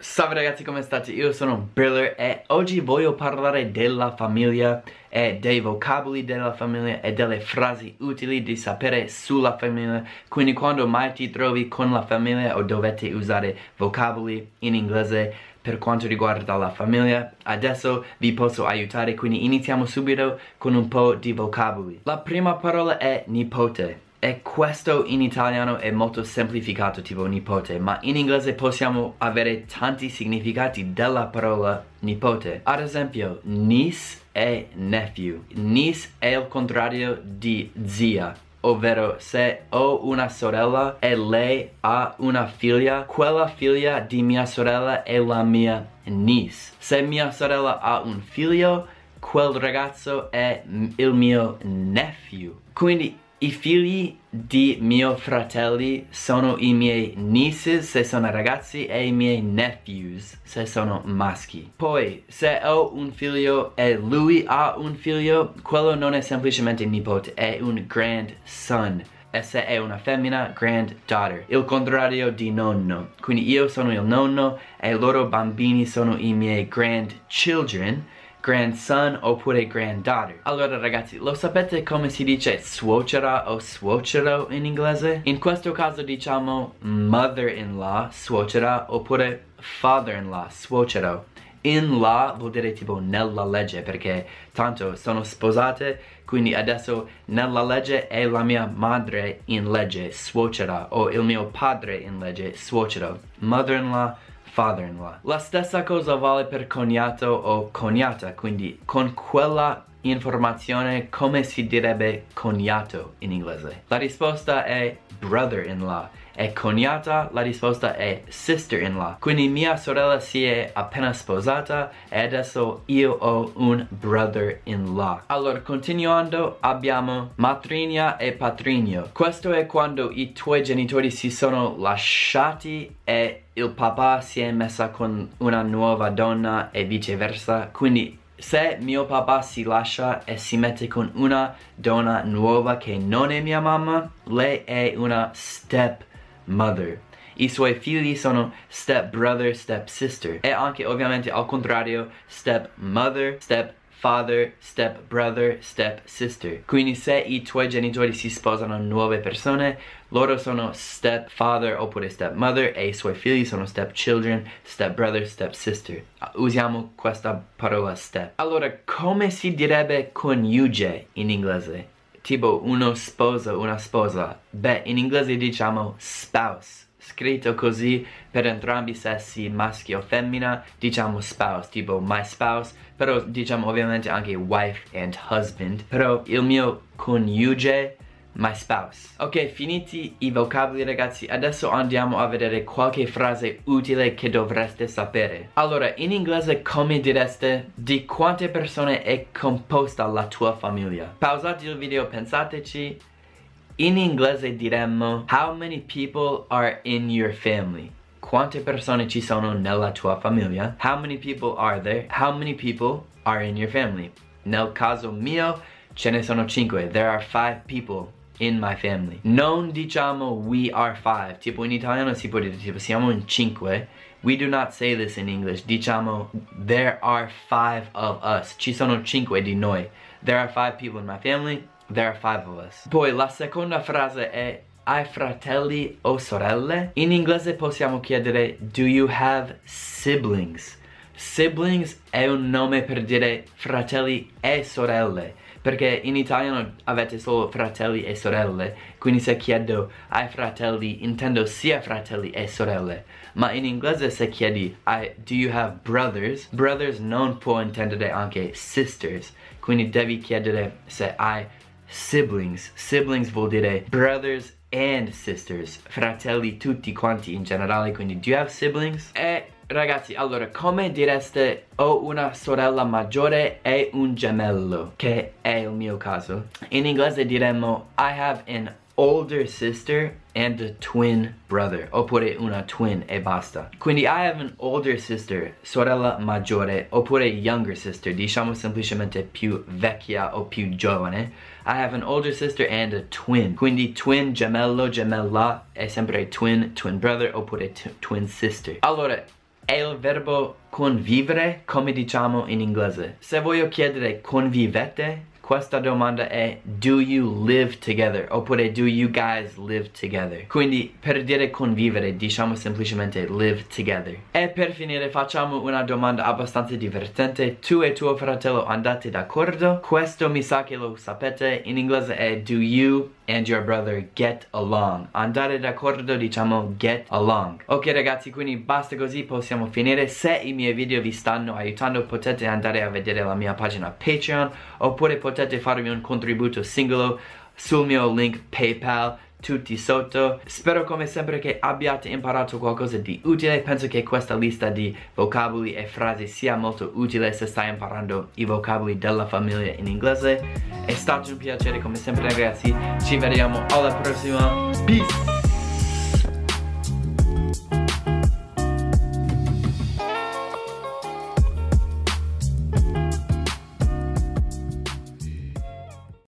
Salve ragazzi come state? Io sono Briller e oggi voglio parlare della famiglia e dei vocaboli della famiglia e delle frasi utili di sapere sulla famiglia. Quindi quando mai ti trovi con la famiglia o dovete usare vocaboli in inglese per quanto riguarda la famiglia adesso vi posso aiutare. Quindi iniziamo subito con un po' di vocaboli. La prima parola è nipote e questo in italiano è molto semplificato tipo nipote ma in inglese possiamo avere tanti significati della parola nipote ad esempio niece e nephew niece è il contrario di zia ovvero se ho una sorella e lei ha una figlia, quella figlia di mia sorella è la mia niece. Se mia sorella ha un figlio, quel ragazzo è il mio nephew. Quindi i figli di mio fratelli sono i miei nieces se sono ragazzi e i miei nephews se sono maschi. Poi, se ho un figlio e lui ha un figlio, quello non è semplicemente nipote, è un grandson. E se è una femmina, granddaughter. Il contrario di nonno. Quindi io sono il nonno e i loro bambini sono i miei grandchildren grandson oppure granddaughter. Allora ragazzi, lo sapete come si dice suocera o suocero in inglese? In questo caso diciamo mother-in-law, suocera, oppure father-in-law, suocero. In-law vuol dire tipo nella legge perché tanto sono sposate quindi adesso nella legge è la mia madre in legge, suocera o il mio padre in legge, suocero. Mother-in-law, father-in-law. La stessa cosa vale per cognato o cognata, quindi con quella informazione come si direbbe cognato in inglese? La risposta è brother-in-law e cognata la risposta è sister-in-law. Quindi mia sorella si è appena sposata e adesso io ho un brother-in-law. Allora, continuando, abbiamo matrigna e patrigno. Questo è quando i tuoi genitori si sono lasciati e il papà si è messa con una nuova donna e viceversa. Quindi se mio papà si lascia e si mette con una donna nuova che non è mia mamma, lei è una step mother. I suoi figli sono step brother, step sister. E anche ovviamente al contrario, step mother, step father, step brother, step sister. Quindi se i tuoi genitori si sposano nuove persone, loro sono step father oppure step mother e i suoi figli sono step children, step brother, step sister. Usiamo questa parola step. Allora, come si direbbe coniuge in inglese? tipo uno sposo, una sposa. Beh, in inglese diciamo spouse. Scritto così per entrambi i sessi, maschio o femmina, diciamo spouse, tipo my spouse, però diciamo ovviamente anche wife and husband. Però il mio coniuge my spouse. Ok, finiti i vocaboli ragazzi, adesso andiamo a vedere qualche frase utile che dovreste sapere. Allora, in inglese come direste di quante persone è composta la tua famiglia? Pausate il video, pensateci. In inglese diremmo How many people are in your family? Quante persone ci sono nella tua famiglia? How many people are there? How many people are in your family? Nel caso mio ce ne sono cinque. There are five people in my family. Non diciamo we are five. Tipo in italiano si può dire tipo siamo in cinque. We do not say this in English. Diciamo there are five of us. Ci sono cinque di noi. There are five people in my family. There are five of us. Poi la seconda frase è hai fratelli o sorelle? In inglese possiamo chiedere do you have siblings? Siblings è un nome per dire fratelli e sorelle perché in italiano avete solo fratelli e sorelle quindi se chiedo ai fratelli intendo sia fratelli e sorelle ma in inglese se chiedi do you have brothers brothers non può intendere anche sisters quindi devi chiedere se hai siblings siblings vuol dire brothers and sisters fratelli tutti quanti in generale quindi do you have siblings e Ragazzi, allora, come direste ho una sorella maggiore e un gemello, che è il mio caso. In inglese diremmo I have an older sister and a twin brother, oppure una twin e basta. Quindi I have an older sister, sorella maggiore, oppure younger sister, diciamo semplicemente più vecchia o più giovane. I have an older sister and a twin. Quindi twin, gemello, gemella è sempre twin, twin brother oppure twin sister. Allora, è il verbo convivere come diciamo in inglese. Se voglio chiedere convivete, questa domanda è do you live together? Oppure do you guys live together? Quindi per dire convivere diciamo semplicemente live together. E per finire facciamo una domanda abbastanza divertente. Tu e tuo fratello andate d'accordo? Questo mi sa che lo sapete in inglese è do you and your brother get along. Andare d'accordo diciamo get along. Ok ragazzi quindi basta così possiamo finire. Se i miei video vi stanno aiutando potete andare a vedere la mia pagina patreon oppure potete farmi un contributo singolo sul mio link paypal tutti sotto. Spero come sempre che abbiate imparato qualcosa di utile. Penso che questa lista di vocaboli e frasi sia molto utile se stai imparando i vocaboli della famiglia in inglese. È stato un piacere come sempre ragazzi. Ci vediamo alla prossima. Peace